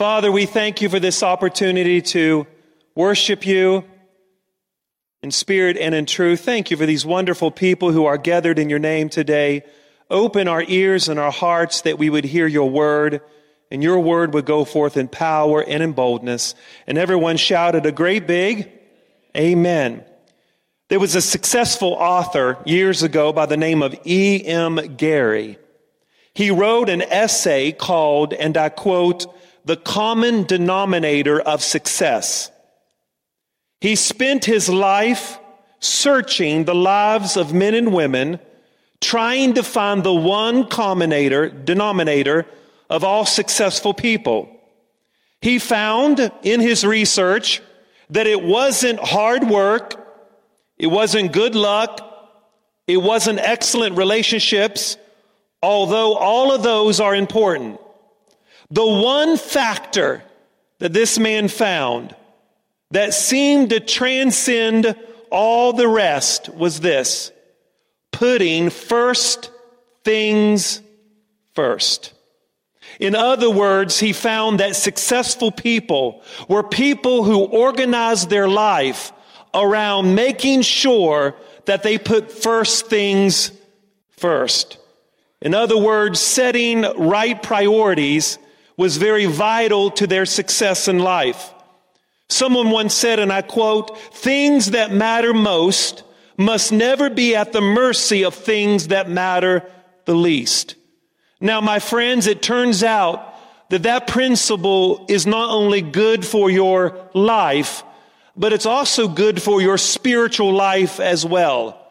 Father, we thank you for this opportunity to worship you in spirit and in truth. Thank you for these wonderful people who are gathered in your name today. Open our ears and our hearts that we would hear your word and your word would go forth in power and in boldness. And everyone shouted a great big amen. There was a successful author years ago by the name of E.M. Gary. He wrote an essay called, and I quote, The Common Denominator of Success. He spent his life searching the lives of men and women, trying to find the one commonator, denominator of all successful people. He found in his research that it wasn't hard work, it wasn't good luck, it wasn't excellent relationships, although all of those are important. The one factor that this man found that seemed to transcend all the rest was this putting first things first. In other words, he found that successful people were people who organized their life around making sure that they put first things first. In other words, setting right priorities was very vital to their success in life. Someone once said, and I quote, things that matter most must never be at the mercy of things that matter the least. Now, my friends, it turns out that that principle is not only good for your life, but it's also good for your spiritual life as well.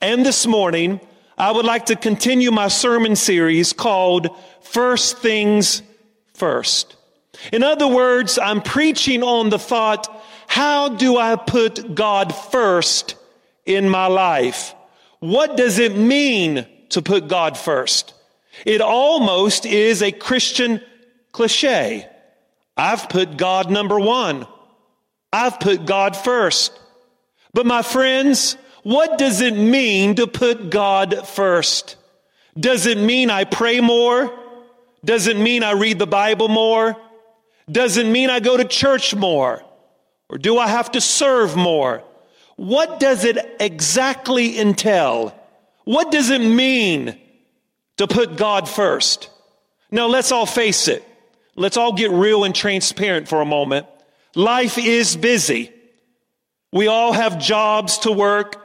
And this morning, I would like to continue my sermon series called First Things First. In other words, I'm preaching on the thought, how do I put God first in my life? What does it mean to put God first? It almost is a Christian cliche. I've put God number one. I've put God first. But my friends, what does it mean to put God first? Does it mean I pray more? Does it mean I read the Bible more? Doesn't mean I go to church more? Or do I have to serve more? What does it exactly entail? What does it mean to put God first? Now let's all face it. Let's all get real and transparent for a moment. Life is busy. We all have jobs to work.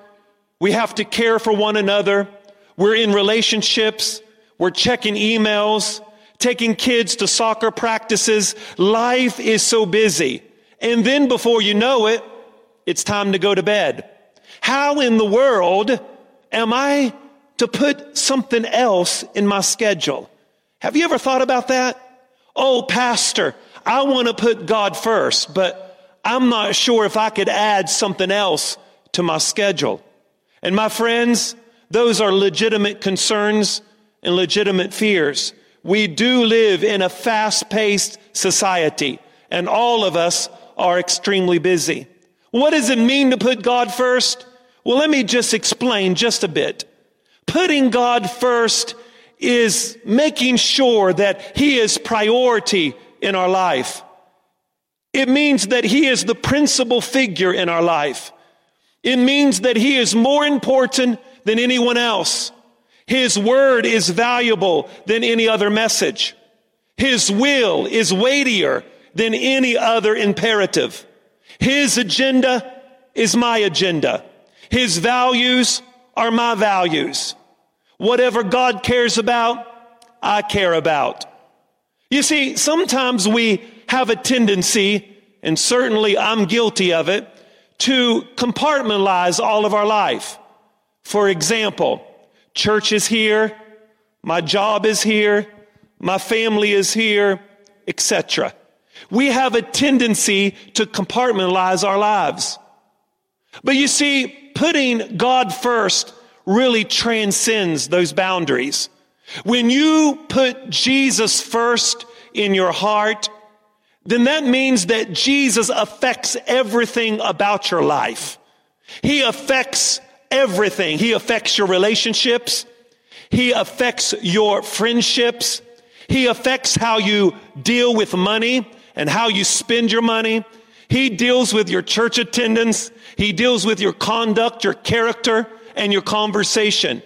We have to care for one another. We're in relationships. We're checking emails, taking kids to soccer practices. Life is so busy. And then before you know it, it's time to go to bed. How in the world am I to put something else in my schedule? Have you ever thought about that? Oh, pastor, I want to put God first, but I'm not sure if I could add something else to my schedule. And my friends, those are legitimate concerns and legitimate fears. We do live in a fast paced society and all of us are extremely busy. What does it mean to put God first? Well, let me just explain just a bit. Putting God first is making sure that He is priority in our life. It means that He is the principal figure in our life. It means that He is more important than anyone else. His word is valuable than any other message. His will is weightier than any other imperative. His agenda is my agenda. His values are my values. Whatever God cares about, I care about. You see, sometimes we have a tendency, and certainly I'm guilty of it, to compartmentalize all of our life. For example, church is here, my job is here, my family is here, etc. We have a tendency to compartmentalize our lives. But you see, putting God first really transcends those boundaries. When you put Jesus first in your heart, then that means that Jesus affects everything about your life. He affects everything. He affects your relationships. He affects your friendships. He affects how you deal with money and how you spend your money. He deals with your church attendance. He deals with your conduct, your character, and your conversation.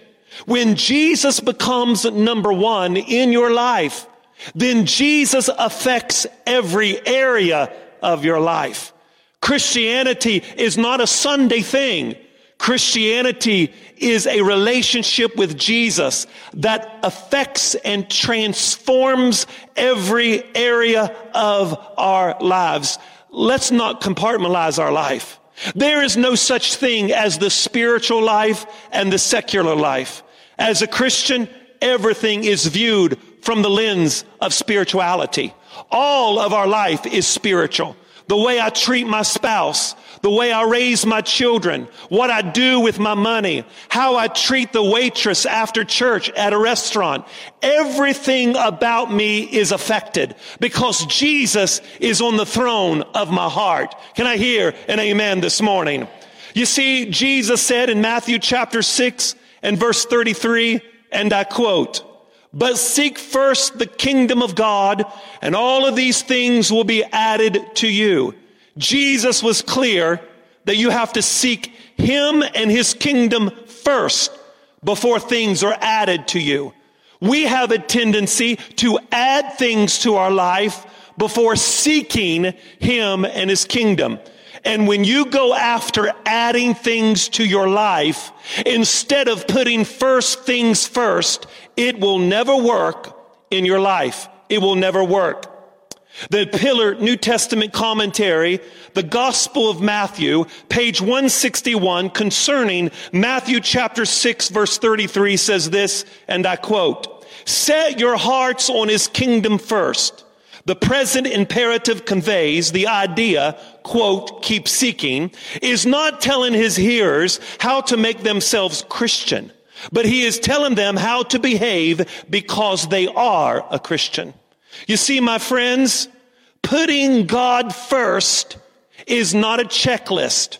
When Jesus becomes number one in your life, then Jesus affects every area of your life. Christianity is not a Sunday thing. Christianity is a relationship with Jesus that affects and transforms every area of our lives. Let's not compartmentalize our life. There is no such thing as the spiritual life and the secular life. As a Christian, everything is viewed from the lens of spirituality. All of our life is spiritual. The way I treat my spouse, the way I raise my children, what I do with my money, how I treat the waitress after church at a restaurant. Everything about me is affected because Jesus is on the throne of my heart. Can I hear an amen this morning? You see, Jesus said in Matthew chapter 6 and verse 33, and I quote, but seek first the kingdom of God and all of these things will be added to you. Jesus was clear that you have to seek him and his kingdom first before things are added to you. We have a tendency to add things to our life before seeking him and his kingdom. And when you go after adding things to your life, instead of putting first things first, it will never work in your life. It will never work. The Pillar New Testament commentary, the Gospel of Matthew, page 161, concerning Matthew chapter 6 verse 33 says this, and I quote, Set your hearts on his kingdom first the present imperative conveys the idea, quote, keep seeking, is not telling his hearers how to make themselves Christian, but he is telling them how to behave because they are a Christian. You see, my friends, putting God first is not a checklist.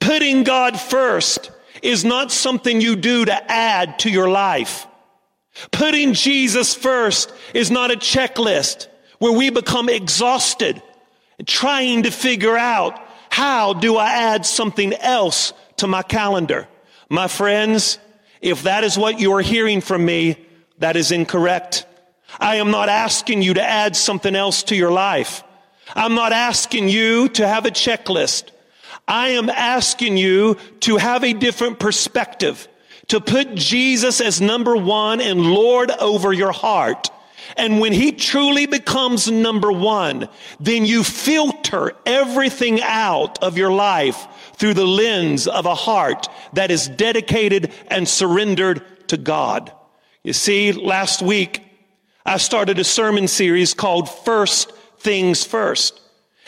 Putting God first is not something you do to add to your life. Putting Jesus first is not a checklist where we become exhausted trying to figure out how do I add something else to my calendar? My friends, if that is what you are hearing from me, that is incorrect. I am not asking you to add something else to your life. I'm not asking you to have a checklist. I am asking you to have a different perspective, to put Jesus as number one and Lord over your heart. And when he truly becomes number one, then you filter everything out of your life through the lens of a heart that is dedicated and surrendered to God. You see, last week I started a sermon series called First Things First.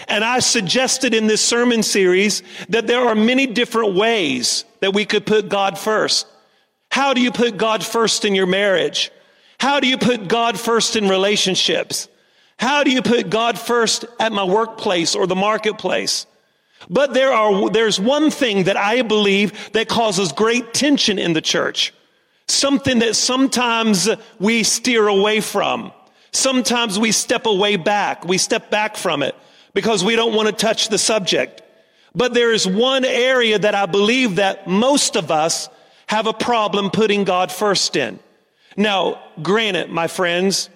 And I suggested in this sermon series that there are many different ways that we could put God first. How do you put God first in your marriage? How do you put God first in relationships? How do you put God first at my workplace or the marketplace? But there are, there's one thing that I believe that causes great tension in the church. Something that sometimes we steer away from. Sometimes we step away back. We step back from it because we don't want to touch the subject. But there is one area that I believe that most of us have a problem putting God first in. Now, granted, my friends,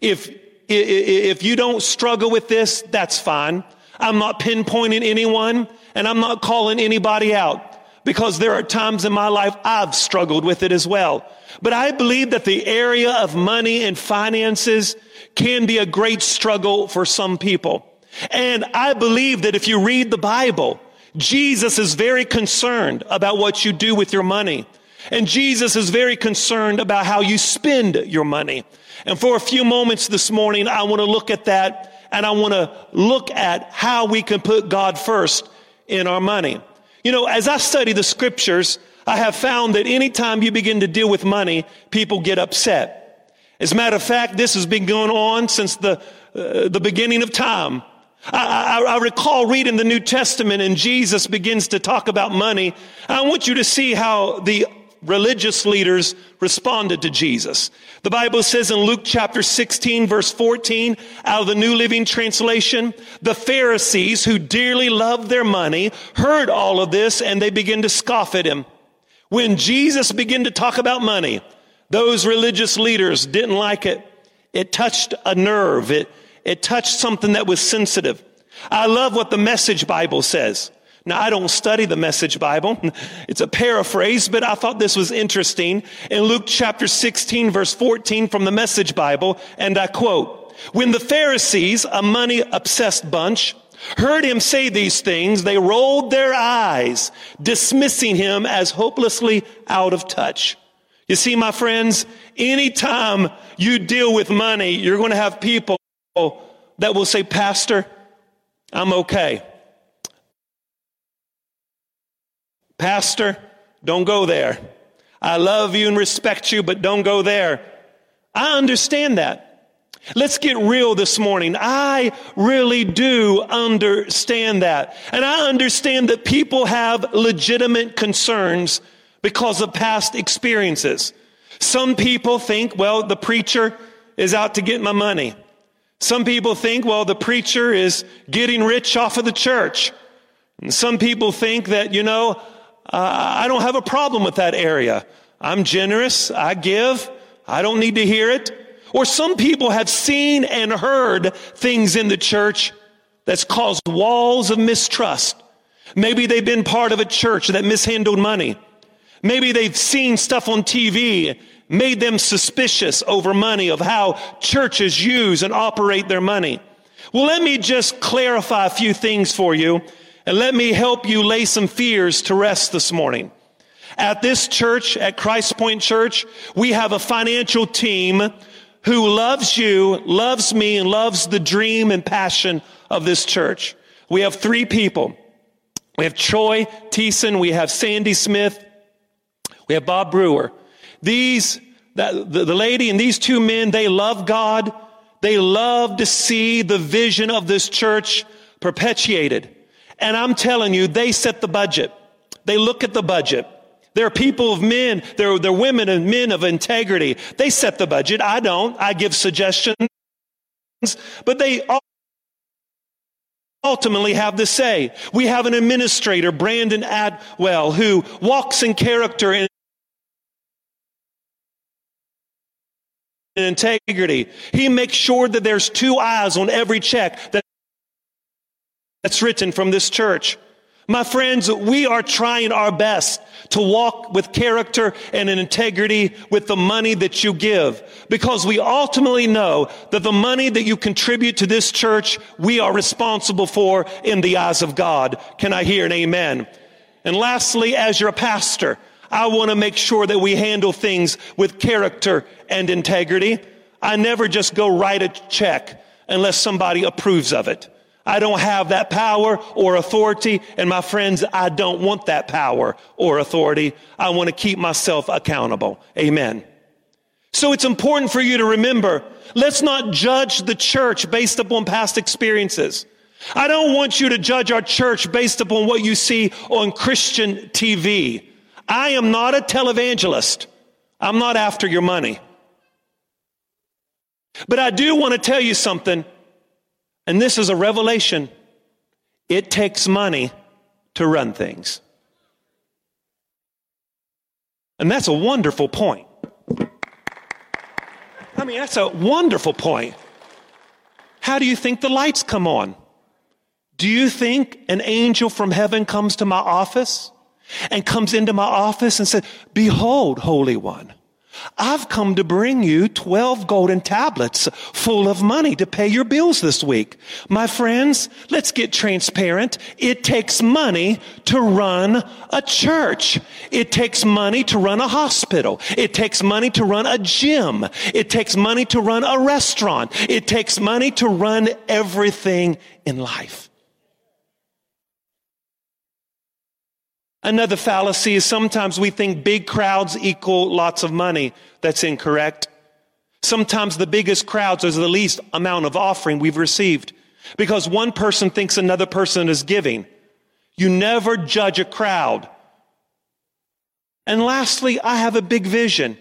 if, if you don't struggle with this, that's fine. I'm not pinpointing anyone and I'm not calling anybody out because there are times in my life I've struggled with it as well. But I believe that the area of money and finances can be a great struggle for some people. And I believe that if you read the Bible, Jesus is very concerned about what you do with your money. And Jesus is very concerned about how you spend your money. And for a few moments this morning, I want to look at that and I want to look at how we can put God first in our money. You know, as I study the scriptures, I have found that anytime you begin to deal with money, people get upset. As a matter of fact, this has been going on since the, uh, the beginning of time. I, I, I, recall reading the New Testament and Jesus begins to talk about money. I want you to see how the religious leaders responded to Jesus. The Bible says in Luke chapter 16 verse 14 out of the New Living Translation, the Pharisees who dearly loved their money heard all of this and they began to scoff at him. When Jesus began to talk about money, those religious leaders didn't like it. It touched a nerve. It, it touched something that was sensitive. I love what the message Bible says. Now, I don't study the message Bible. It's a paraphrase, but I thought this was interesting. In Luke chapter 16, verse 14 from the message Bible, and I quote, When the Pharisees, a money obsessed bunch, heard him say these things, they rolled their eyes, dismissing him as hopelessly out of touch. You see, my friends, anytime you deal with money, you're going to have people that will say, Pastor, I'm okay. Pastor, don't go there. I love you and respect you, but don't go there. I understand that. Let's get real this morning. I really do understand that. And I understand that people have legitimate concerns because of past experiences. Some people think, well, the preacher is out to get my money. Some people think, well, the preacher is getting rich off of the church. And some people think that, you know, I don't have a problem with that area. I'm generous. I give. I don't need to hear it. Or some people have seen and heard things in the church that's caused walls of mistrust. Maybe they've been part of a church that mishandled money. Maybe they've seen stuff on TV made them suspicious over money of how churches use and operate their money. Well, let me just clarify a few things for you and let me help you lay some fears to rest this morning. At this church, at Christ Point Church, we have a financial team who loves you, loves me, and loves the dream and passion of this church. We have three people. We have Troy Thiessen, we have Sandy Smith, we have Bob Brewer. These, that, the, the lady and these two men, they love God. They love to see the vision of this church perpetuated. And I'm telling you, they set the budget. They look at the budget. They're people of men. They're, they're women and men of integrity. They set the budget. I don't. I give suggestions. But they ultimately have the say. We have an administrator, Brandon Adwell, who walks in character and integrity. He makes sure that there's two eyes on every check that's written from this church. My friends, we are trying our best to walk with character and in integrity with the money that you give because we ultimately know that the money that you contribute to this church, we are responsible for in the eyes of God. Can I hear an amen? And lastly, as your pastor, I want to make sure that we handle things with character and integrity. I never just go write a check unless somebody approves of it. I don't have that power or authority. And my friends, I don't want that power or authority. I want to keep myself accountable. Amen. So it's important for you to remember, let's not judge the church based upon past experiences. I don't want you to judge our church based upon what you see on Christian TV. I am not a televangelist. I'm not after your money. But I do want to tell you something, and this is a revelation. It takes money to run things. And that's a wonderful point. I mean, that's a wonderful point. How do you think the lights come on? Do you think an angel from heaven comes to my office? and comes into my office and says, Behold, Holy One, I've come to bring you 12 golden tablets full of money to pay your bills this week. My friends, let's get transparent. It takes money to run a church. It takes money to run a hospital. It takes money to run a gym. It takes money to run a restaurant. It takes money to run everything in life. Another fallacy is sometimes we think big crowds equal lots of money. That's incorrect. Sometimes the biggest crowds is the least amount of offering we've received because one person thinks another person is giving. You never judge a crowd And lastly, I have a big vision.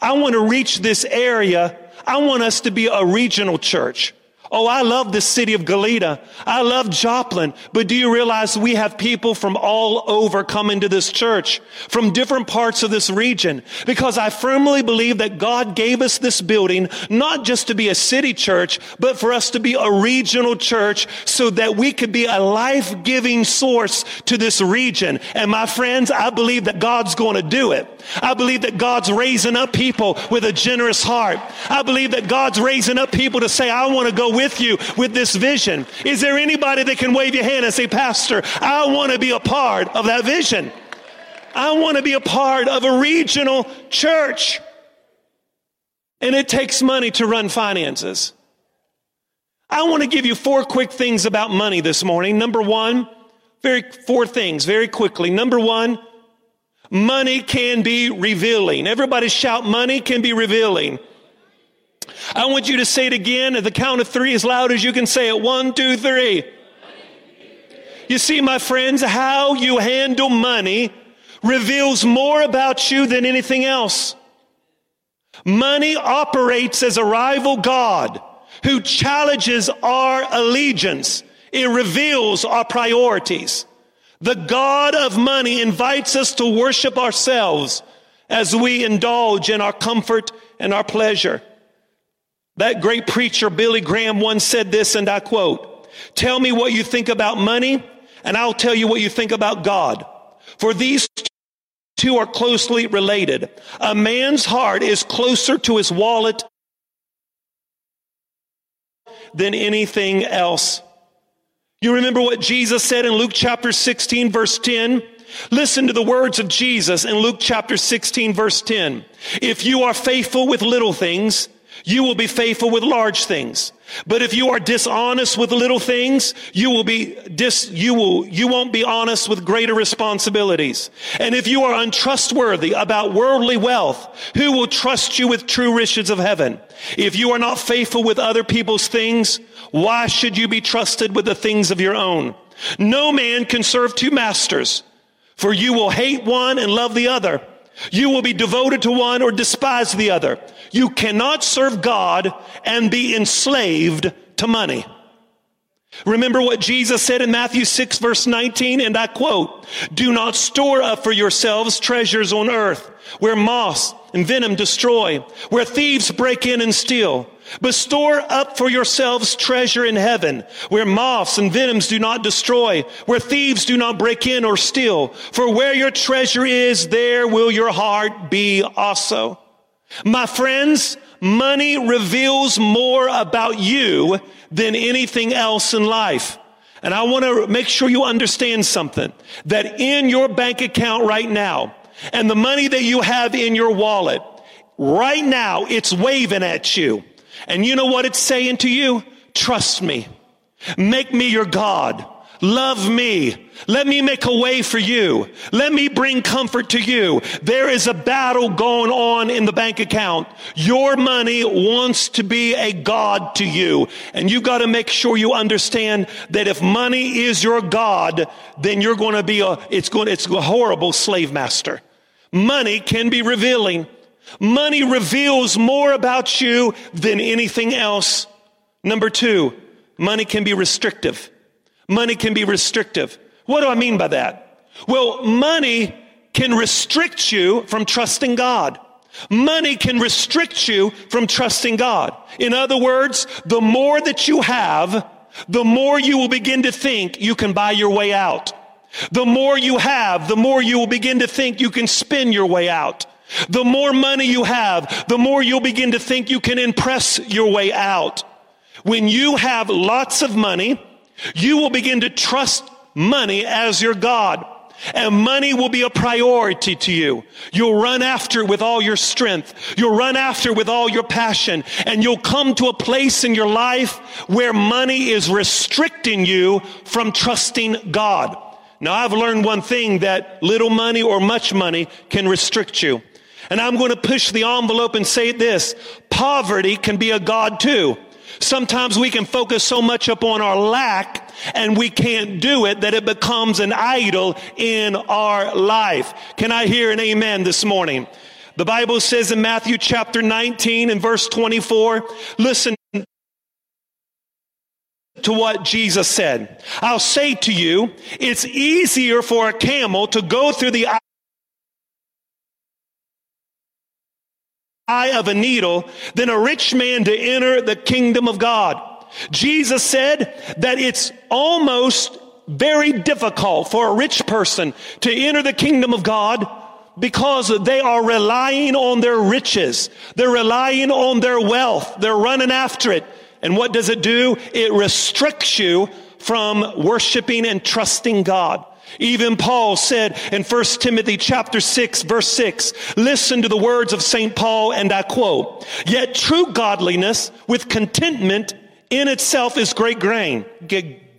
I want to reach this area. I want us to be a regional church. Oh, I love the city of Galena. I love Joplin. But do you realize we have people from all over coming to this church from different parts of this region? Because I firmly believe that God gave us this building not just to be a city church, but for us to be a regional church so that we could be a life-giving source to this region. And my friends, I believe that God's going to do it. I believe that God's raising up people with a generous heart. I believe that God's raising up people to say, I want to go with you with this vision. Is there anybody that can wave your hand and say, Pastor, I want to be a part of that vision? I want to be a part of a regional church. And it takes money to run finances. I want to give you four quick things about money this morning. Number one, very, four things very quickly. Number one, money can be revealing. Everybody shout, money can be revealing. I want you to say it again at the count of three as loud as you can say it. One, two, three. You see, my friends, how you handle money reveals more about you than anything else. Money operates as a rival God who challenges our allegiance. It reveals our priorities. The God of money invites us to worship ourselves as we indulge in our comfort and our pleasure. That great preacher, Billy Graham, once said this, and I quote, Tell me what you think about money, and I'll tell you what you think about God. For these two are closely related. A man's heart is closer to his wallet than anything else. You remember what Jesus said in Luke chapter 16, verse 10? Listen to the words of Jesus in Luke chapter 16, verse 10. If you are faithful with little things, you will be faithful with large things. But if you are dishonest with little things, you will be dis, you will, you won't be honest with greater responsibilities. And if you are untrustworthy about worldly wealth, who will trust you with true riches of heaven? If you are not faithful with other people's things, why should you be trusted with the things of your own? No man can serve two masters, for you will hate one and love the other you will be devoted to one or despise the other. You cannot serve God and be enslaved to money. Remember what Jesus said in Matthew 6 verse 19, and I quote, Do not store up for yourselves treasures on earth where moss and venom destroy, where thieves break in and steal. But store up for yourselves treasure in heaven, where moths and venoms do not destroy, where thieves do not break in or steal. For where your treasure is, there will your heart be also. My friends, money reveals more about you than anything else in life. And I want to make sure you understand something that in your bank account right now and the money that you have in your wallet, right now, it's waving at you. And you know what it's saying to you? Trust me. Make me your God. Love me. Let me make a way for you. Let me bring comfort to you. There is a battle going on in the bank account. Your money wants to be a God to you. And you got to make sure you understand that if money is your God, then you're going to be a, it's going, it's a horrible slave master. Money can be revealing. Money reveals more about you than anything else. Number two, money can be restrictive. Money can be restrictive. What do I mean by that? Well, money can restrict you from trusting God. Money can restrict you from trusting God. In other words, the more that you have, the more you will begin to think you can buy your way out. The more you have, the more you will begin to think you can spin your way out. The more money you have, the more you'll begin to think you can impress your way out. When you have lots of money, you will begin to trust money as your God. And money will be a priority to you. You'll run after it with all your strength. You'll run after it with all your passion. And you'll come to a place in your life where money is restricting you from trusting God. Now I've learned one thing that little money or much money can restrict you. And I'm going to push the envelope and say this. Poverty can be a God too. Sometimes we can focus so much upon our lack and we can't do it that it becomes an idol in our life. Can I hear an amen this morning? The Bible says in Matthew chapter 19 and verse 24, listen to what Jesus said. I'll say to you, it's easier for a camel to go through the eye of a needle than a rich man to enter the kingdom of God. Jesus said that it's almost very difficult for a rich person to enter the kingdom of God because they are relying on their riches. They're relying on their wealth. They're running after it. And what does it do? It restricts you from worshiping and trusting God. Even Paul said in 1 Timothy chapter 6 verse 6, listen to the words of St. Paul and I quote, yet true godliness with contentment in itself is great gain,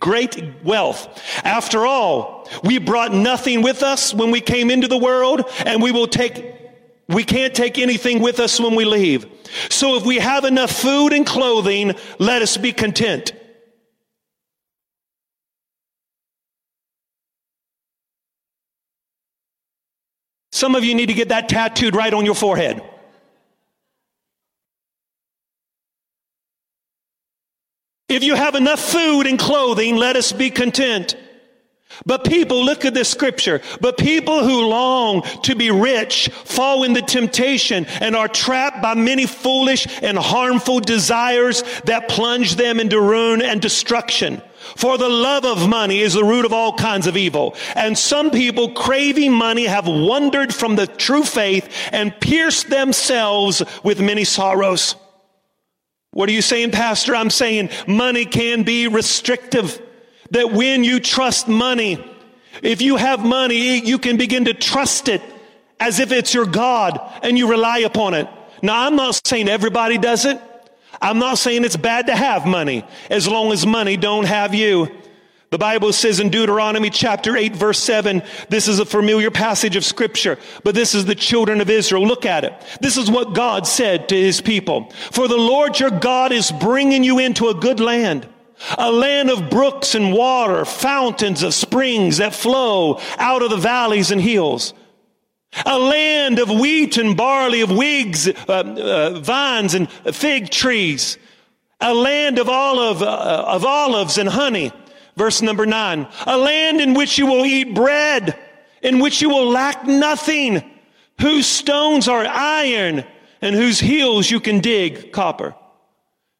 great wealth. After all, we brought nothing with us when we came into the world and we will take we can't take anything with us when we leave. So if we have enough food and clothing, let us be content. Some of you need to get that tattooed right on your forehead. If you have enough food and clothing, let us be content. But people, look at this scripture, but people who long to be rich fall into temptation and are trapped by many foolish and harmful desires that plunge them into ruin and destruction. For the love of money is the root of all kinds of evil. And some people craving money have wandered from the true faith and pierced themselves with many sorrows. What are you saying, Pastor? I'm saying money can be restrictive. That when you trust money, if you have money, you can begin to trust it as if it's your God and you rely upon it. Now, I'm not saying everybody does it. I'm not saying it's bad to have money as long as money don't have you. The Bible says in Deuteronomy chapter 8 verse 7, this is a familiar passage of scripture, but this is the children of Israel. Look at it. This is what God said to his people. For the Lord your God is bringing you into a good land, a land of brooks and water, fountains of springs that flow out of the valleys and hills. A land of wheat and barley, of wigs, uh, uh, vines and fig trees. A land of olive, uh, of olives and honey. Verse number nine. A land in which you will eat bread, in which you will lack nothing, whose stones are iron, and whose hills you can dig copper.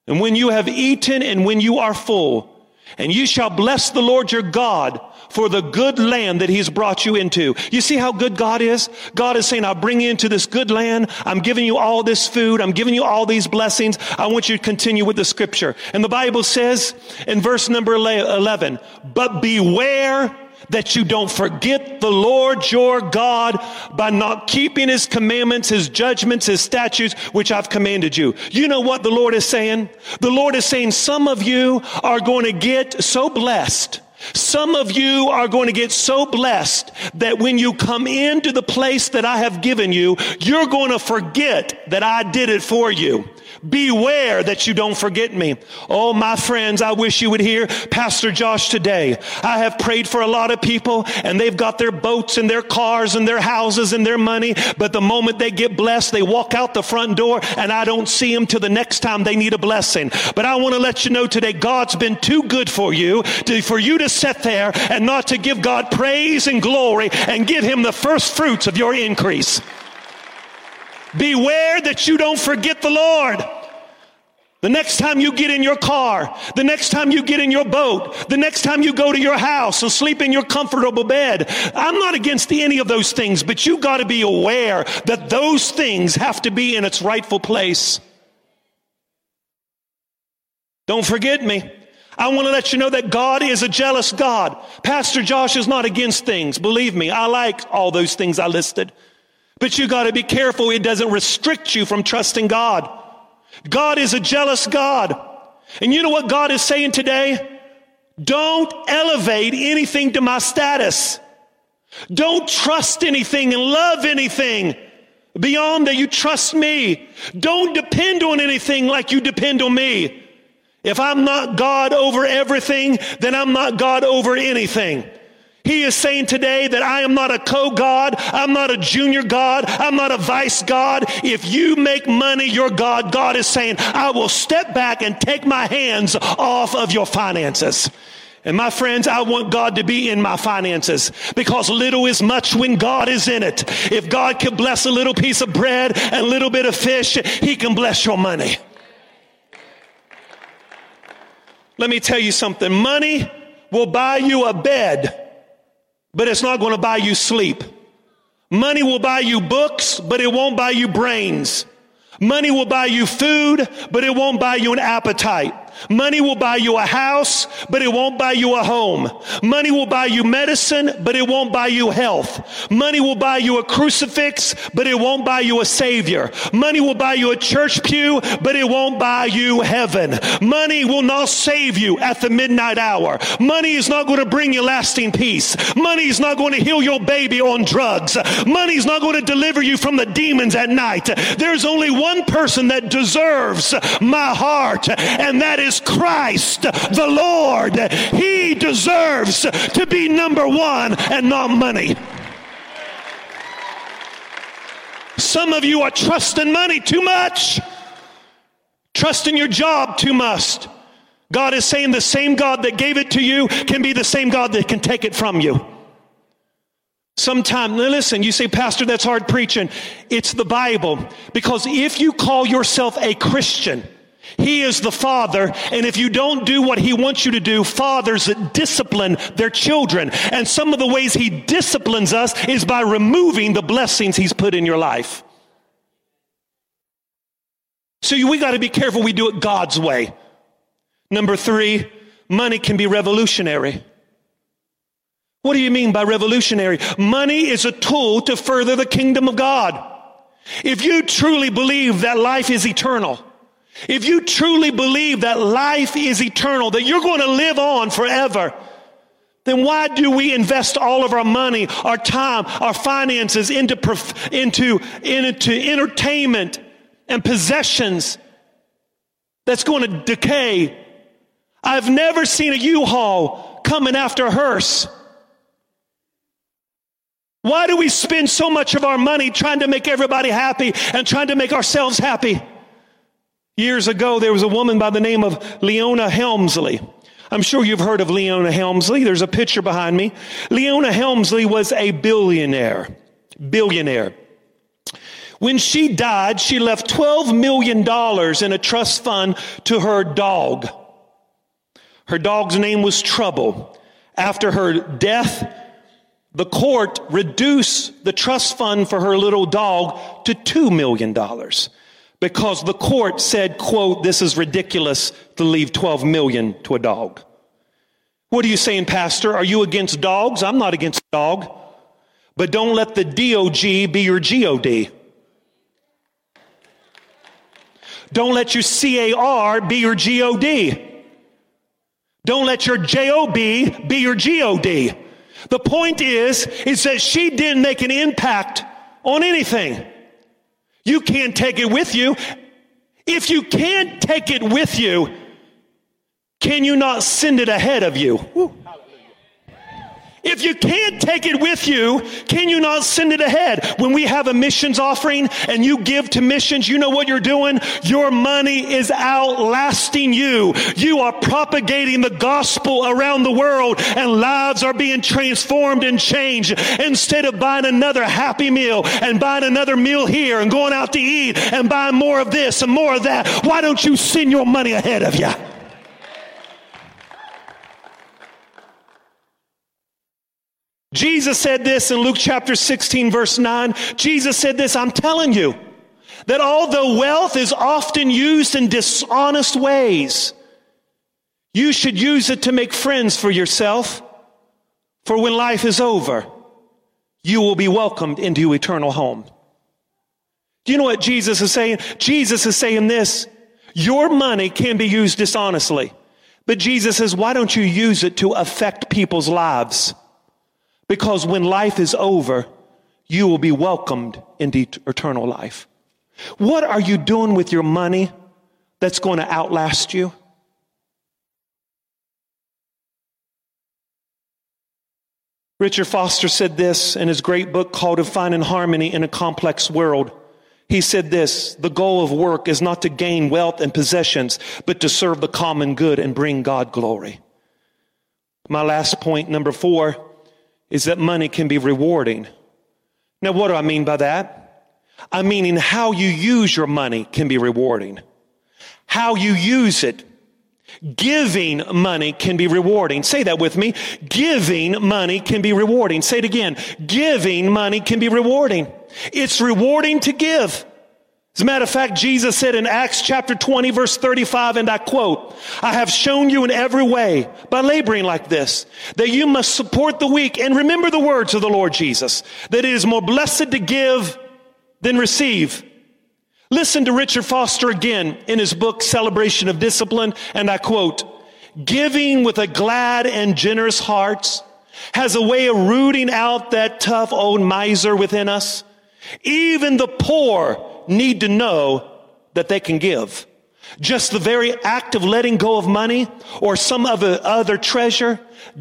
And when you have eaten and when you are full, and you shall bless the Lord your God for the good land that he's brought you into. You see how good God is? God is saying, I'll bring you into this good land. I'm giving you all this food. I'm giving you all these blessings. I want you to continue with the scripture. And the Bible says in verse number 11, but beware that you don't forget the Lord your God by not keeping his commandments, his judgments, his statutes, which I've commanded you. You know what the Lord is saying? The Lord is saying some of you are going to get so blessed some of you are going to get so blessed that when you come into the place that I have given you, you're going to forget that I did it for you. Beware that you don't forget me. Oh, my friends, I wish you would hear Pastor Josh today. I have prayed for a lot of people and they've got their boats and their cars and their houses and their money. But the moment they get blessed, they walk out the front door and I don't see them till the next time they need a blessing. But I want to let you know today, God's been too good for you to, for you to sit there and not to give God praise and glory and give him the first fruits of your increase. Beware that you don't forget the Lord. The next time you get in your car, the next time you get in your boat, the next time you go to your house and sleep in your comfortable bed, I'm not against any of those things, but you got to be aware that those things have to be in its rightful place. Don't forget me. I want to let you know that God is a jealous God. Pastor Josh is not against things. Believe me, I like all those things I listed. But you got to be careful it doesn't restrict you from trusting God. God is a jealous God. And you know what God is saying today? Don't elevate anything to my status. Don't trust anything and love anything beyond that you trust me. Don't depend on anything like you depend on me. If I'm not God over everything, then I'm not God over anything. He is saying today that I am not a co-God. I'm not a junior God. I'm not a vice God. If you make money your God, God is saying, I will step back and take my hands off of your finances. And my friends, I want God to be in my finances because little is much when God is in it. If God can bless a little piece of bread and a little bit of fish, He can bless your money. Let me tell you something. Money will buy you a bed but it's not going to buy you sleep. Money will buy you books, but it won't buy you brains. Money will buy you food, but it won't buy you an appetite. Money will buy you a house, but it won't buy you a home. Money will buy you medicine, but it won't buy you health. Money will buy you a crucifix, but it won't buy you a savior. Money will buy you a church pew, but it won't buy you heaven. Money will not save you at the midnight hour. Money is not going to bring you lasting peace. Money is not going to heal your baby on drugs. Money is not going to deliver you from the demons at night. There's only one person that deserves my heart, and that is is Christ the Lord. He deserves to be number one and not money. Some of you are trusting money too much, trusting your job too much. God is saying the same God that gave it to you can be the same God that can take it from you. Sometime, listen, you say, Pastor, that's hard preaching. It's the Bible. Because if you call yourself a Christian, he is the father, and if you don't do what he wants you to do, fathers discipline their children. And some of the ways he disciplines us is by removing the blessings he's put in your life. So we got to be careful we do it God's way. Number three, money can be revolutionary. What do you mean by revolutionary? Money is a tool to further the kingdom of God. If you truly believe that life is eternal, if you truly believe that life is eternal, that you're going to live on forever, then why do we invest all of our money, our time, our finances into, into, into entertainment and possessions that's going to decay? I've never seen a U-Haul coming after a hearse. Why do we spend so much of our money trying to make everybody happy and trying to make ourselves happy? Years ago, there was a woman by the name of Leona Helmsley. I'm sure you've heard of Leona Helmsley. There's a picture behind me. Leona Helmsley was a billionaire. Billionaire. When she died, she left $12 million in a trust fund to her dog. Her dog's name was Trouble. After her death, the court reduced the trust fund for her little dog to $2 million because the court said, quote, this is ridiculous to leave 12 million to a dog. What are you saying, pastor? Are you against dogs? I'm not against dog. But don't let the DOG be your GOD. Don't let your CAR be your GOD. Don't let your JOB be your GOD. The point is, is that she didn't make an impact on anything. You can't take it with you. If you can't take it with you, can you not send it ahead of you? Woo. If you can't take it with you, can you not send it ahead? When we have a missions offering and you give to missions, you know what you're doing? Your money is outlasting you. You are propagating the gospel around the world and lives are being transformed and changed. Instead of buying another happy meal and buying another meal here and going out to eat and buying more of this and more of that, why don't you send your money ahead of you? Jesus said this in Luke chapter 16, verse 9. Jesus said this I'm telling you that although wealth is often used in dishonest ways, you should use it to make friends for yourself. For when life is over, you will be welcomed into eternal home. Do you know what Jesus is saying? Jesus is saying this your money can be used dishonestly. But Jesus says, why don't you use it to affect people's lives? Because when life is over, you will be welcomed into eternal life. What are you doing with your money that's going to outlast you? Richard Foster said this in his great book called Defining Harmony in a Complex World. He said this The goal of work is not to gain wealth and possessions, but to serve the common good and bring God glory. My last point, number four is that money can be rewarding. Now, what do I mean by that? I mean in how you use your money can be rewarding. How you use it Giving money can be rewarding. Say that with me. Giving money can be rewarding. Say it again. Giving money can be rewarding. It's rewarding to give. As a matter of fact, Jesus said in Acts chapter 20 verse 35, and I quote, I have shown you in every way by laboring like this, that you must support the weak and remember the words of the Lord Jesus, that it is more blessed to give than receive. Listen to Richard Foster again in his book, Celebration of Discipline, and I quote, giving with a glad and generous heart has a way of rooting out that tough old miser within us. Even the poor need to know that they can give. Just the very act of letting go of money or some other, other treasure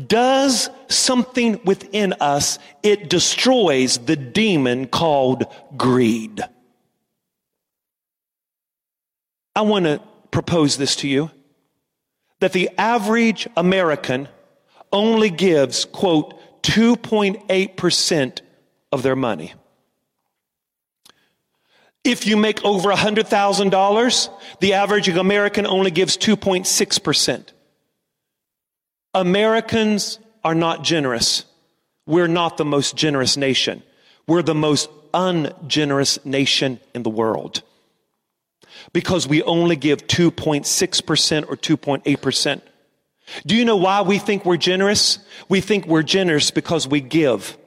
does something within us. It destroys the demon called greed. I want to propose this to you that the average American only gives, quote, 2.8% of their money. If you make over $100,000, the average American only gives 2.6%. Americans are not generous. We're not the most generous nation. We're the most ungenerous nation in the world because we only give 2.6% or 2.8%. Do you know why we think we're generous? We think we're generous because we give.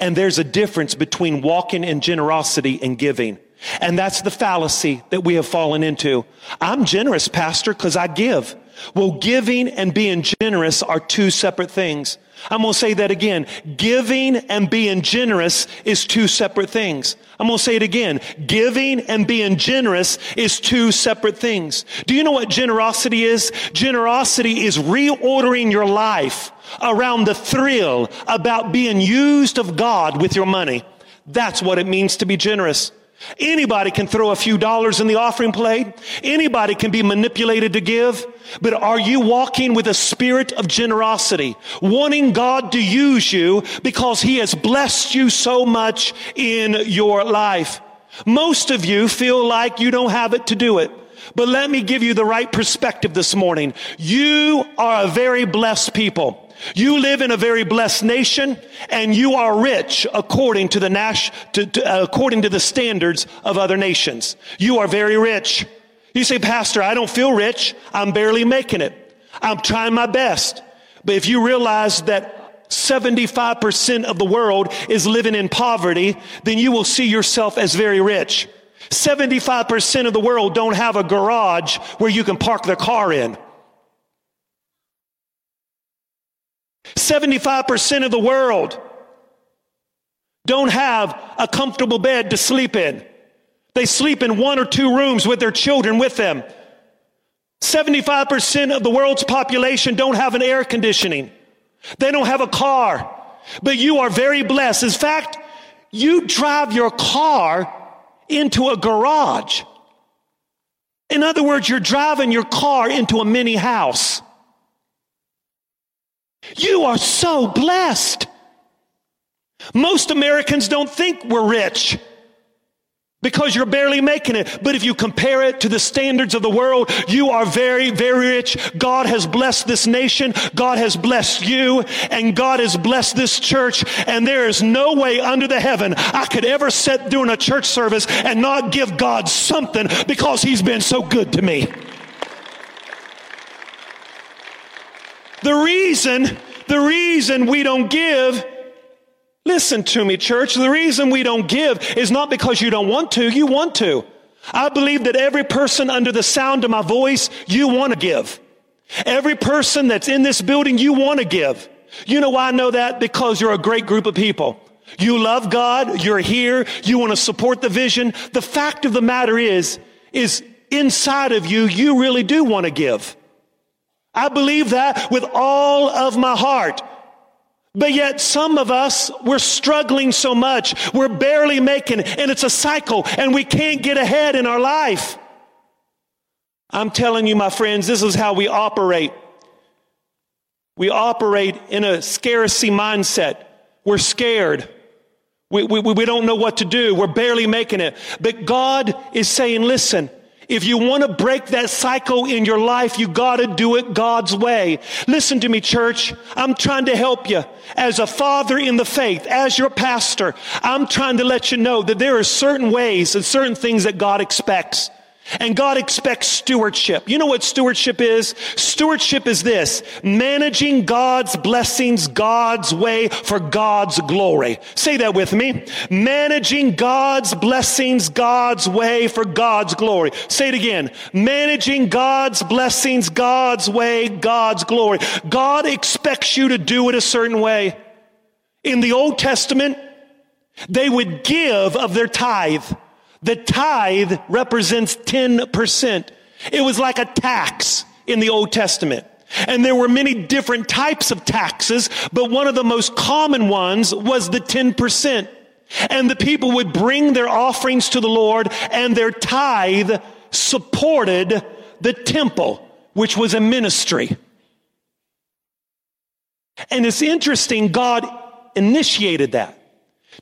And there's a difference between walking in generosity and giving. And that's the fallacy that we have fallen into. I'm generous, pastor, because I give. Well, giving and being generous are two separate things. I'm going to say that again. Giving and being generous is two separate things. I'm going to say it again. Giving and being generous is two separate things. Do you know what generosity is? Generosity is reordering your life around the thrill about being used of God with your money. That's what it means to be generous. Anybody can throw a few dollars in the offering plate. Anybody can be manipulated to give. But are you walking with a spirit of generosity, wanting God to use you because he has blessed you so much in your life? Most of you feel like you don't have it to do it. But let me give you the right perspective this morning. You are a very blessed people. You live in a very blessed nation and you are rich according to the Nash, to, to, uh, according to the standards of other nations. You are very rich. You say, Pastor, I don't feel rich. I'm barely making it. I'm trying my best. But if you realize that 75% of the world is living in poverty, then you will see yourself as very rich. 75% of the world don't have a garage where you can park their car in. 75% of the world don't have a comfortable bed to sleep in. They sleep in one or two rooms with their children with them. 75% of the world's population don't have an air conditioning. They don't have a car. But you are very blessed. In fact, you drive your car into a garage. In other words, you're driving your car into a mini house. You are so blessed. Most Americans don't think we're rich because you're barely making it. But if you compare it to the standards of the world, you are very, very rich. God has blessed this nation. God has blessed you and God has blessed this church. And there is no way under the heaven I could ever sit during a church service and not give God something because he's been so good to me. The reason, the reason we don't give Listen to me, church. The reason we don't give is not because you don't want to. You want to. I believe that every person under the sound of my voice, you want to give. Every person that's in this building, you want to give. You know why I know that? Because you're a great group of people. You love God. You're here. You want to support the vision. The fact of the matter is, is inside of you, you really do want to give. I believe that with all of my heart. But yet some of us, we're struggling so much. We're barely making it and it's a cycle and we can't get ahead in our life. I'm telling you, my friends, this is how we operate. We operate in a scarcity mindset. We're scared. We, we, we don't know what to do. We're barely making it. But God is saying, listen, if you want to break that cycle in your life, you got to do it God's way. Listen to me, church. I'm trying to help you. As a father in the faith, as your pastor, I'm trying to let you know that there are certain ways and certain things that God expects. And God expects stewardship. You know what stewardship is? Stewardship is this, managing God's blessings God's way for God's glory. Say that with me. Managing God's blessings God's way for God's glory. Say it again. Managing God's blessings God's way, God's glory. God expects you to do it a certain way. In the Old Testament, they would give of their tithe. The tithe represents 10%. It was like a tax in the Old Testament. And there were many different types of taxes, but one of the most common ones was the 10%. And the people would bring their offerings to the Lord and their tithe supported the temple, which was a ministry. And it's interesting, God initiated that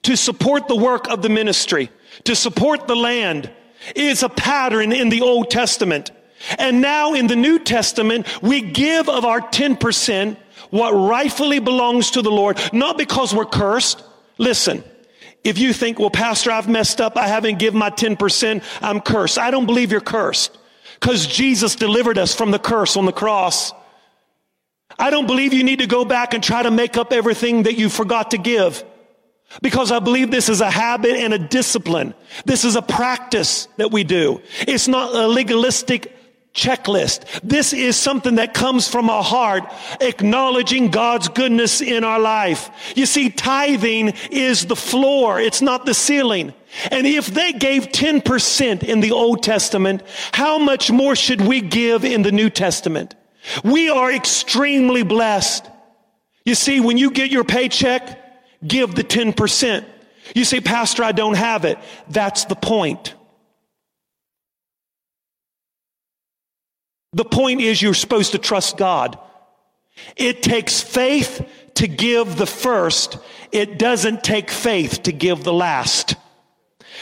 to support the work of the ministry to support the land is a pattern in the Old Testament. And now in the New Testament, we give of our 10% what rightfully belongs to the Lord, not because we're cursed. Listen, if you think, well, pastor, I've messed up. I haven't given my 10%. I'm cursed. I don't believe you're cursed because Jesus delivered us from the curse on the cross. I don't believe you need to go back and try to make up everything that you forgot to give. Because I believe this is a habit and a discipline. This is a practice that we do. It's not a legalistic checklist. This is something that comes from our heart, acknowledging God's goodness in our life. You see, tithing is the floor. It's not the ceiling. And if they gave 10% in the Old Testament, how much more should we give in the New Testament? We are extremely blessed. You see, when you get your paycheck, give the 10%. You say, Pastor, I don't have it. That's the point. The point is you're supposed to trust God. It takes faith to give the first. It doesn't take faith to give the last.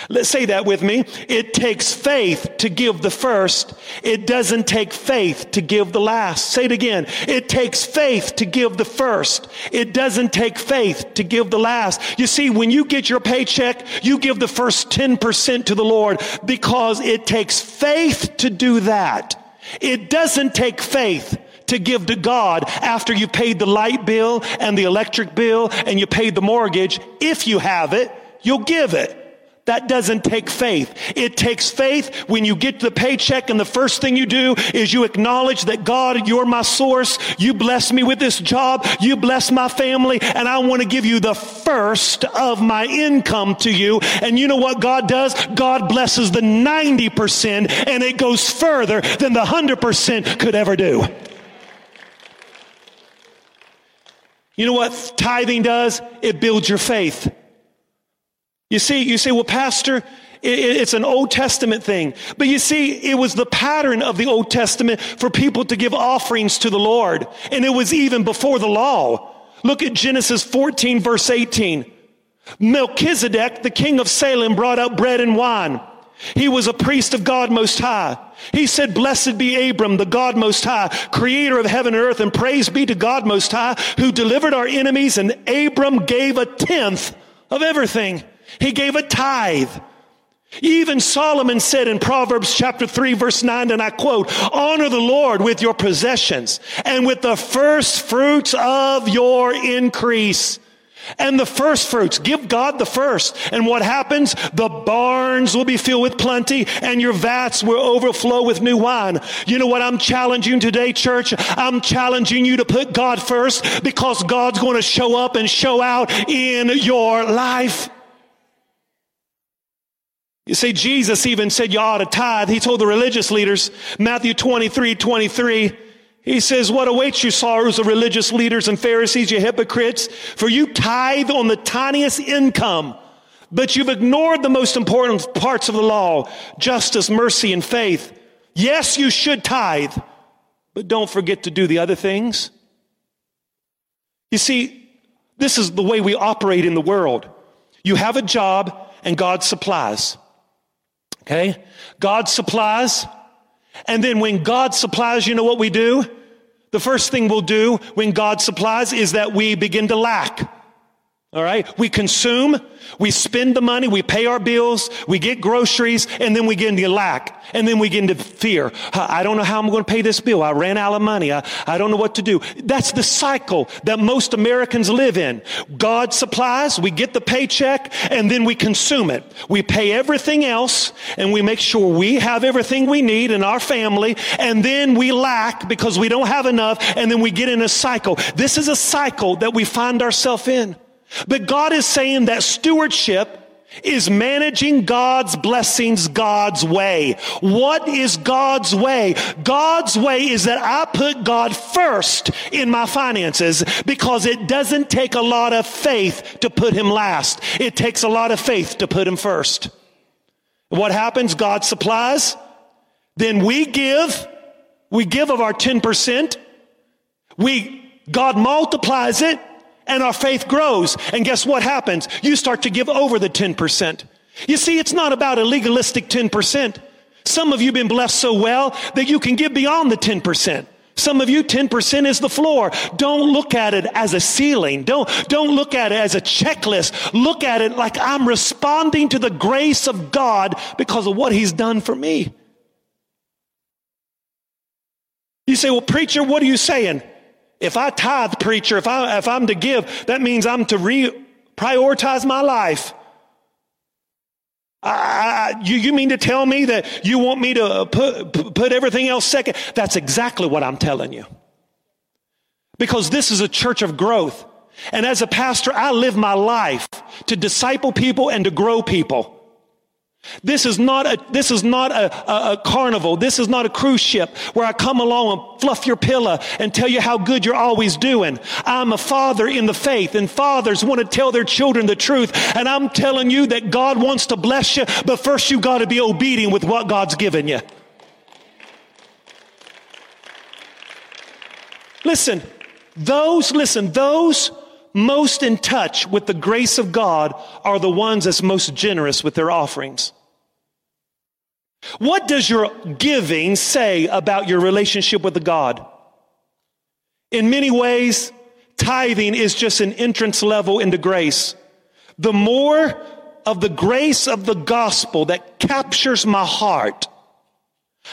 Let's say that with me. It takes faith to give the first. It doesn't take faith to give the last. Say it again. It takes faith to give the first. It doesn't take faith to give the last. You see, when you get your paycheck, you give the first 10% to the Lord because it takes faith to do that. It doesn't take faith to give to God after you paid the light bill and the electric bill and you paid the mortgage. If you have it, you'll give it. That doesn't take faith. It takes faith when you get the paycheck and the first thing you do is you acknowledge that God, you're my source. You bless me with this job. You bless my family and I want to give you the first of my income to you. And you know what God does? God blesses the 90% and it goes further than the 100% could ever do. You know what tithing does? It builds your faith. You see, you say, well, pastor, it's an Old Testament thing. But you see, it was the pattern of the Old Testament for people to give offerings to the Lord. And it was even before the law. Look at Genesis 14 verse 18. Melchizedek, the king of Salem, brought out bread and wine. He was a priest of God Most High. He said, blessed be Abram, the God Most High, creator of heaven and earth, and praise be to God Most High, who delivered our enemies, and Abram gave a tenth of everything. He gave a tithe. Even Solomon said in Proverbs chapter 3 verse 9, and I quote, honor the Lord with your possessions and with the first fruits of your increase. And the first fruits, give God the first. And what happens? The barns will be filled with plenty and your vats will overflow with new wine. You know what I'm challenging today, church? I'm challenging you to put God first because God's going to show up and show out in your life. You see, Jesus even said you ought to tithe. He told the religious leaders, Matthew 23, 23, He says, What awaits you, sorrows of religious leaders and Pharisees, you hypocrites? For you tithe on the tiniest income, but you've ignored the most important parts of the law justice, mercy, and faith. Yes, you should tithe, but don't forget to do the other things. You see, this is the way we operate in the world. You have a job and God supplies. Okay? God supplies. And then when God supplies, you know what we do? The first thing we'll do when God supplies is that we begin to lack. All right. We consume, we spend the money, we pay our bills, we get groceries, and then we get into lack. And then we get into fear. I don't know how I'm going to pay this bill. I ran out of money. I, I don't know what to do. That's the cycle that most Americans live in. God supplies, we get the paycheck, and then we consume it. We pay everything else, and we make sure we have everything we need in our family, and then we lack because we don't have enough, and then we get in a cycle. This is a cycle that we find ourselves in. But God is saying that stewardship is managing God's blessings God's way. What is God's way? God's way is that I put God first in my finances because it doesn't take a lot of faith to put him last. It takes a lot of faith to put him first. What happens? God supplies. Then we give. We give of our 10%. We, God multiplies it and our faith grows. And guess what happens? You start to give over the 10%. You see, it's not about a legalistic 10%. Some of you have been blessed so well that you can give beyond the 10%. Some of you, 10% is the floor. Don't look at it as a ceiling. Don't, don't look at it as a checklist. Look at it like I'm responding to the grace of God because of what He's done for me. You say, well, preacher, what are you saying? If I tithe, preacher, if, I, if I'm to give, that means I'm to re- prioritize my life. I, I, you, you mean to tell me that you want me to put, put everything else second? That's exactly what I'm telling you. Because this is a church of growth. And as a pastor, I live my life to disciple people and to grow people. This is not a, this is not a, a, a, carnival. This is not a cruise ship where I come along and fluff your pillow and tell you how good you're always doing. I'm a father in the faith and fathers want to tell their children the truth. And I'm telling you that God wants to bless you, but first you got to be obedient with what God's given you. Listen, those, listen, those most in touch with the grace of God are the ones that's most generous with their offerings. What does your giving say about your relationship with the God? In many ways, tithing is just an entrance level into grace. The more of the grace of the gospel that captures my heart,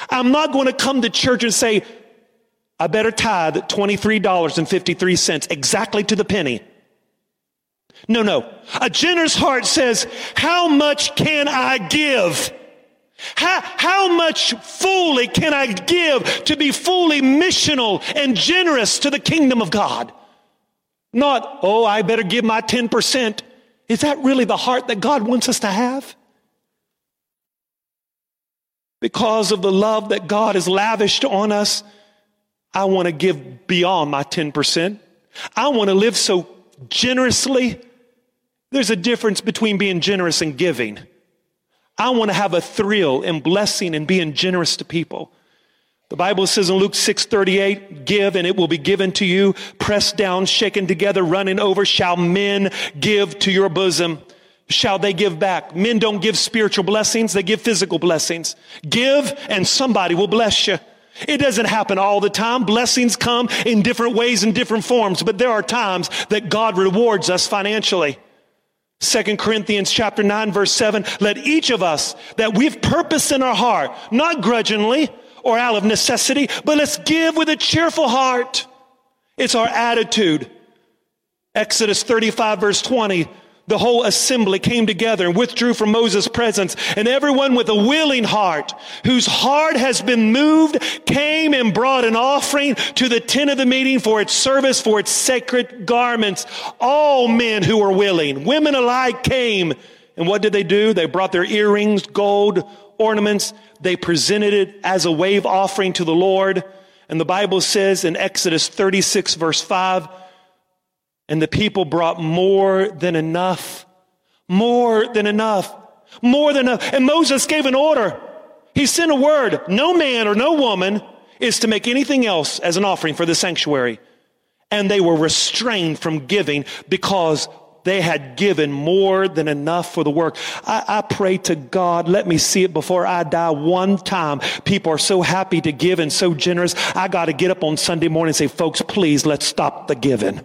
I'm not going to come to church and say, I better tithe $23.53 exactly to the penny. No, no. A generous heart says, how much can I give? How, how much fully can I give to be fully missional and generous to the kingdom of God? Not, oh, I better give my 10%. Is that really the heart that God wants us to have? Because of the love that God has lavished on us, I want to give beyond my 10%. I want to live so generously. There's a difference between being generous and giving. I want to have a thrill in blessing and being generous to people. The Bible says in Luke 6:38, give and it will be given to you, pressed down, shaken together, running over, shall men give to your bosom. Shall they give back? Men don't give spiritual blessings, they give physical blessings. Give and somebody will bless you. It doesn't happen all the time. Blessings come in different ways and different forms, but there are times that God rewards us financially. Second Corinthians chapter 9 verse 7, let each of us that we've purpose in our heart, not grudgingly or out of necessity, but let's give with a cheerful heart. It's our attitude. Exodus 35 verse 20, the whole assembly came together and withdrew from Moses' presence. And everyone with a willing heart, whose heart has been moved, came and brought an offering to the tent of the meeting for its service, for its sacred garments. All men who were willing, women alike came. And what did they do? They brought their earrings, gold, ornaments. They presented it as a wave offering to the Lord. And the Bible says in Exodus 36 verse 5, and the people brought more than enough. More than enough. More than enough. And Moses gave an order. He sent a word. No man or no woman is to make anything else as an offering for the sanctuary. And they were restrained from giving because they had given more than enough for the work. I, I, pray to God, let me see it before I die one time. People are so happy to give and so generous. I got to get up on Sunday morning and say, folks, please let's stop the giving.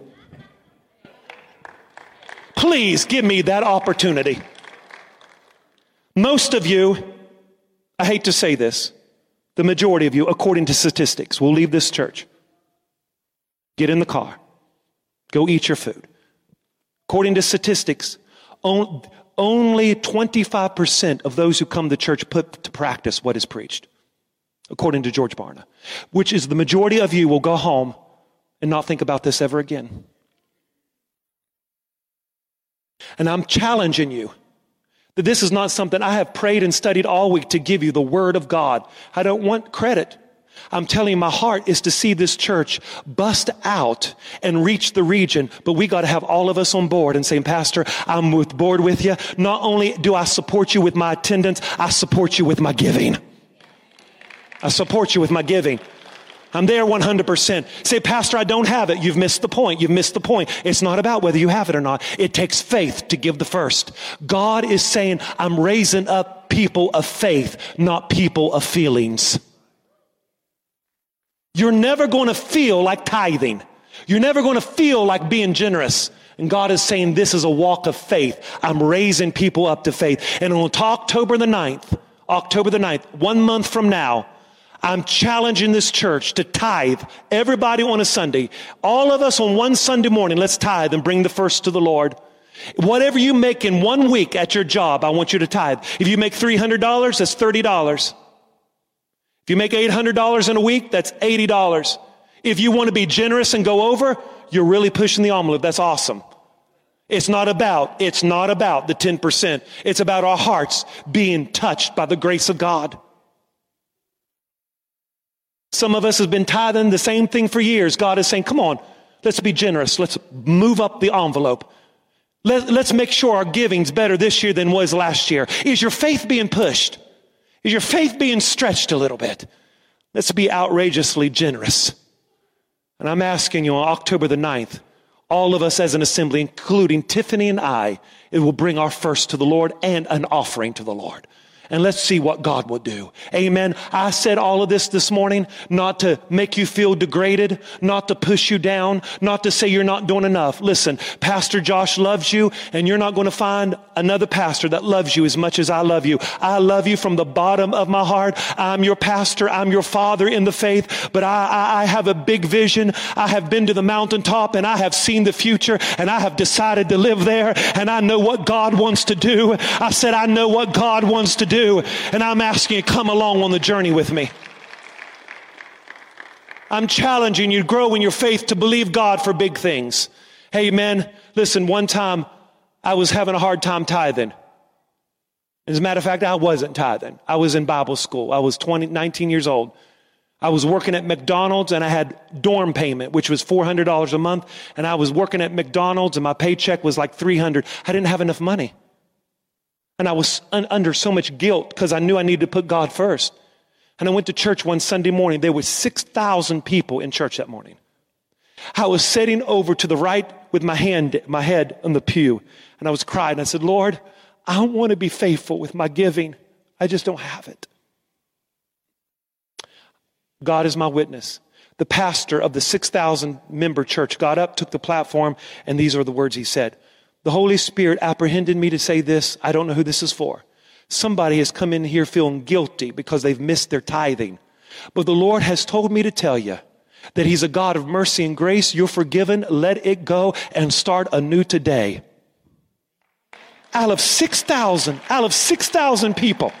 Please give me that opportunity. Most of you, I hate to say this, the majority of you, according to statistics, will leave this church, get in the car, go eat your food. According to statistics, only 25% of those who come to church put to practice what is preached, according to George Barna, which is the majority of you will go home and not think about this ever again. And I'm challenging you that this is not something I have prayed and studied all week to give you the word of God. I don't want credit. I'm telling you, my heart is to see this church bust out and reach the region, but we got to have all of us on board and saying, Pastor, I'm with board with you. Not only do I support you with my attendance, I support you with my giving. I support you with my giving. I'm there 100%. Say, Pastor, I don't have it. You've missed the point. You've missed the point. It's not about whether you have it or not. It takes faith to give the first. God is saying, I'm raising up people of faith, not people of feelings. You're never going to feel like tithing. You're never going to feel like being generous. And God is saying, this is a walk of faith. I'm raising people up to faith. And on October the 9th, October the 9th, one month from now, I'm challenging this church to tithe everybody on a Sunday. All of us on one Sunday morning, let's tithe and bring the first to the Lord. Whatever you make in one week at your job, I want you to tithe. If you make $300, that's $30. If you make $800 in a week, that's $80. If you want to be generous and go over, you're really pushing the envelope. That's awesome. It's not about, it's not about the 10%. It's about our hearts being touched by the grace of God. Some of us have been tithing the same thing for years. God is saying, come on, let's be generous. Let's move up the envelope. Let, us make sure our giving's better this year than was last year. Is your faith being pushed? Is your faith being stretched a little bit? Let's be outrageously generous. And I'm asking you on October the 9th, all of us as an assembly, including Tiffany and I, it will bring our first to the Lord and an offering to the Lord and let's see what God will do. Amen. I said all of this this morning not to make you feel degraded, not to push you down, not to say you're not doing enough. Listen, Pastor Josh loves you and you're not going to find another pastor that loves you as much as I love you. I love you from the bottom of my heart. I'm your pastor. I'm your father in the faith, but I, I, I have a big vision. I have been to the mountaintop and I have seen the future and I have decided to live there and I know what God wants to do. I said, I know what God wants to do do. And I'm asking you, come along on the journey with me. I'm challenging you to grow in your faith to believe God for big things. Hey, man, listen, one time I was having a hard time tithing. As a matter of fact, I wasn't tithing. I was in Bible school. I was 20, 19 years old. I was working at McDonald's and I had dorm payment, which was $400 a month. And I was working at McDonald's and my paycheck was like 300. I didn't have enough money. And I was un- under so much guilt because I knew I needed to put God first. And I went to church one Sunday morning. There were 6,000 people in church that morning. I was sitting over to the right with my hand, my head on the pew, and I was crying. I said, Lord, I want to be faithful with my giving. I just don't have it. God is my witness. The pastor of the 6,000 member church got up, took the platform, and these are the words he said. The Holy Spirit apprehended me to say this. I don't know who this is for. Somebody has come in here feeling guilty because they've missed their tithing. But the Lord has told me to tell you that He's a God of mercy and grace. You're forgiven. Let it go and start anew today. Out of 6,000, out of 6,000 people,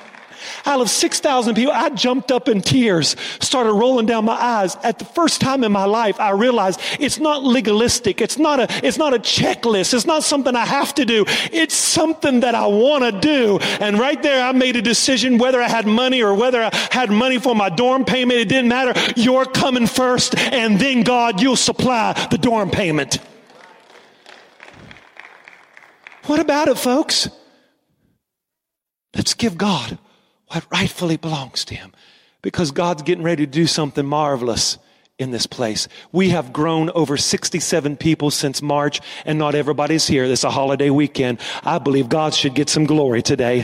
Out of 6,000 people, I jumped up in tears, started rolling down my eyes. At the first time in my life, I realized it's not legalistic. It's not a, it's not a checklist. It's not something I have to do. It's something that I want to do. And right there, I made a decision whether I had money or whether I had money for my dorm payment. It didn't matter. You're coming first, and then God, you'll supply the dorm payment. What about it, folks? Let's give God what rightfully belongs to him because God's getting ready to do something marvelous in this place. We have grown over 67 people since March and not everybody's here. It's a holiday weekend. I believe God should get some glory today.